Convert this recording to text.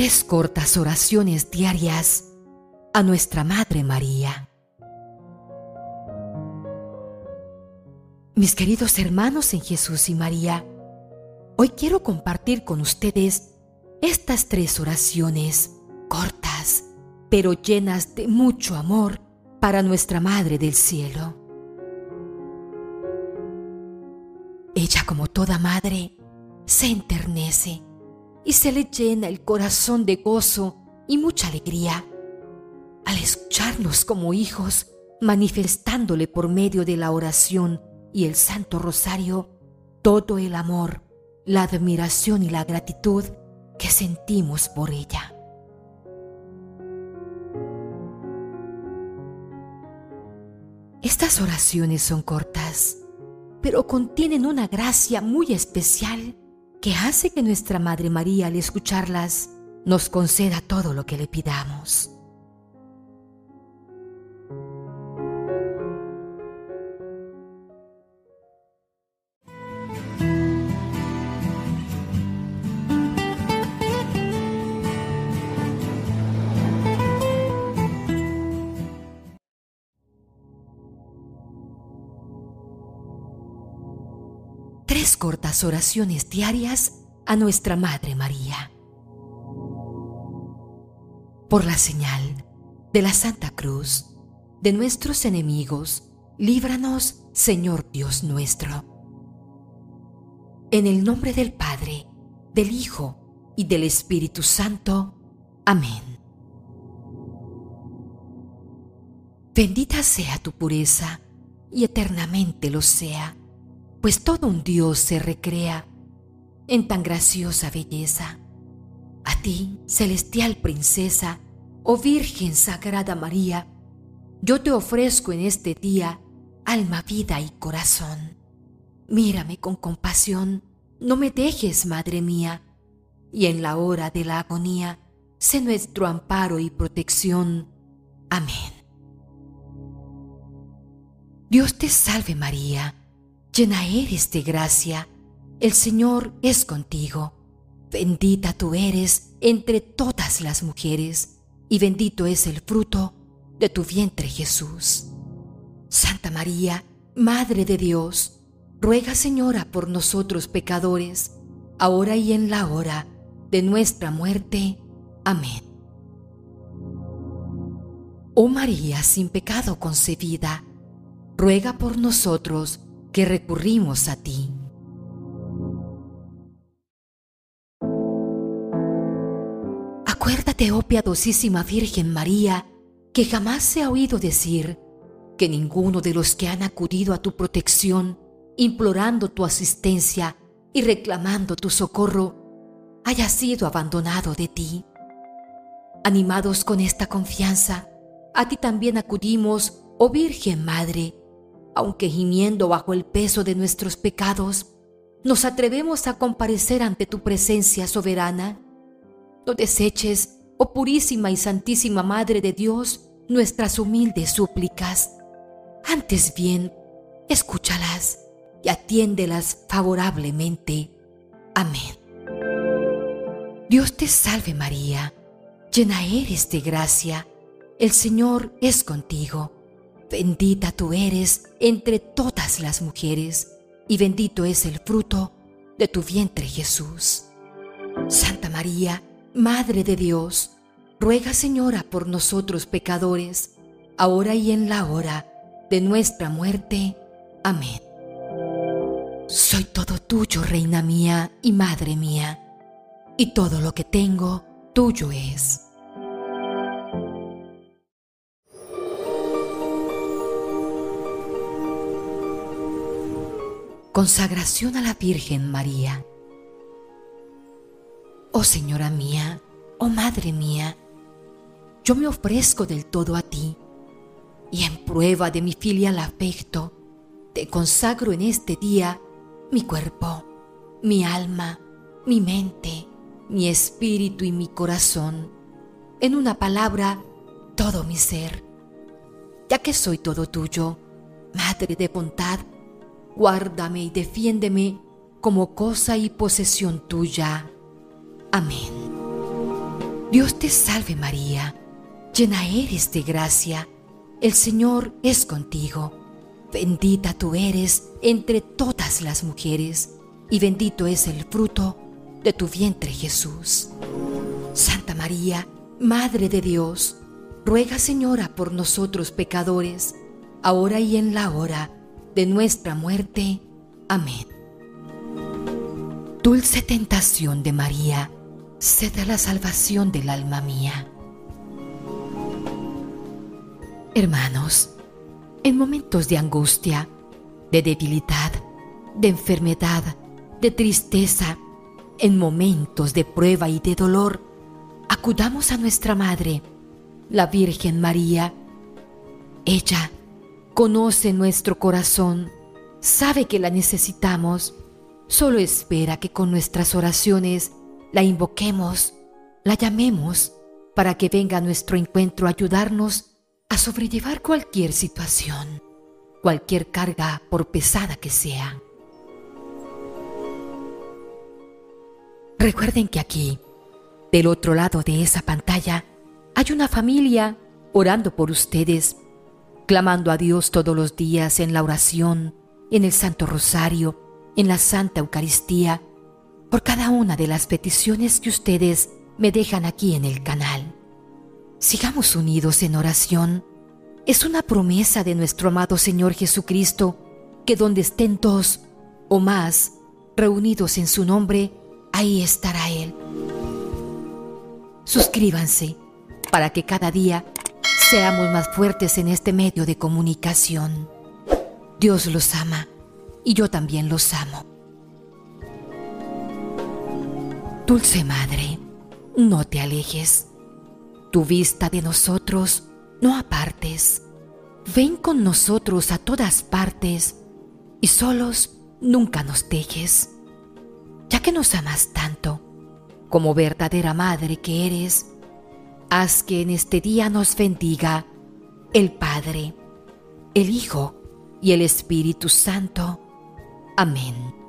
Tres cortas oraciones diarias a nuestra Madre María. Mis queridos hermanos en Jesús y María, hoy quiero compartir con ustedes estas tres oraciones cortas, pero llenas de mucho amor para nuestra Madre del Cielo. Ella, como toda madre, se enternece y se le llena el corazón de gozo y mucha alegría al escucharnos como hijos, manifestándole por medio de la oración y el Santo Rosario todo el amor, la admiración y la gratitud que sentimos por ella. Estas oraciones son cortas, pero contienen una gracia muy especial que hace que nuestra Madre María al escucharlas nos conceda todo lo que le pidamos. Cortas oraciones diarias a nuestra Madre María. Por la señal de la Santa Cruz, de nuestros enemigos, líbranos, Señor Dios nuestro. En el nombre del Padre, del Hijo y del Espíritu Santo. Amén. Bendita sea tu pureza y eternamente lo sea pues todo un Dios se recrea en tan graciosa belleza. A ti, celestial princesa, oh Virgen Sagrada María, yo te ofrezco en este día alma, vida y corazón. Mírame con compasión, no me dejes, Madre mía, y en la hora de la agonía, sé nuestro amparo y protección. Amén. Dios te salve María llena eres de gracia, el Señor es contigo. Bendita tú eres entre todas las mujeres, y bendito es el fruto de tu vientre Jesús. Santa María, Madre de Dios, ruega Señora por nosotros pecadores, ahora y en la hora de nuestra muerte. Amén. Oh María sin pecado concebida, ruega por nosotros que recurrimos a ti. Acuérdate, oh piadosísima Virgen María, que jamás se ha oído decir que ninguno de los que han acudido a tu protección, implorando tu asistencia y reclamando tu socorro, haya sido abandonado de ti. Animados con esta confianza, a ti también acudimos, oh Virgen Madre, aunque gimiendo bajo el peso de nuestros pecados, nos atrevemos a comparecer ante tu presencia soberana. No deseches, oh purísima y santísima Madre de Dios, nuestras humildes súplicas. Antes bien, escúchalas y atiéndelas favorablemente. Amén. Dios te salve María, llena eres de gracia, el Señor es contigo Bendita tú eres entre todas las mujeres, y bendito es el fruto de tu vientre Jesús. Santa María, Madre de Dios, ruega Señora por nosotros pecadores, ahora y en la hora de nuestra muerte. Amén. Soy todo tuyo, Reina mía y Madre mía, y todo lo que tengo tuyo es. Consagración a la Virgen María. Oh Señora mía, oh Madre mía, yo me ofrezco del todo a ti y en prueba de mi filial afecto, te consagro en este día mi cuerpo, mi alma, mi mente, mi espíritu y mi corazón, en una palabra, todo mi ser, ya que soy todo tuyo, Madre de bondad, guárdame y defiéndeme como cosa y posesión tuya. Amén. Dios te salve María, llena eres de gracia, el Señor es contigo. Bendita tú eres entre todas las mujeres, y bendito es el fruto de tu vientre Jesús. Santa María, Madre de Dios, ruega Señora por nosotros pecadores, ahora y en la hora de nuestra muerte. Amén. Dulce tentación de María, sed la salvación del alma mía. Hermanos, en momentos de angustia, de debilidad, de enfermedad, de tristeza, en momentos de prueba y de dolor, acudamos a nuestra Madre, la Virgen María. Ella conoce nuestro corazón, sabe que la necesitamos, solo espera que con nuestras oraciones la invoquemos, la llamemos, para que venga a nuestro encuentro a ayudarnos a sobrellevar cualquier situación, cualquier carga por pesada que sea. Recuerden que aquí, del otro lado de esa pantalla, hay una familia orando por ustedes, clamando a Dios todos los días en la oración, en el Santo Rosario, en la Santa Eucaristía, por cada una de las peticiones que ustedes me dejan aquí en el canal. Sigamos unidos en oración. Es una promesa de nuestro amado Señor Jesucristo que donde estén dos o más reunidos en su nombre, ahí estará Él. Suscríbanse para que cada día seamos más fuertes en este medio de comunicación. Dios los ama y yo también los amo. Dulce Madre, no te alejes. Tu vista de nosotros no apartes. Ven con nosotros a todas partes y solos nunca nos dejes ya que nos amas tanto, como verdadera madre que eres, haz que en este día nos bendiga el Padre, el Hijo y el Espíritu Santo. Amén.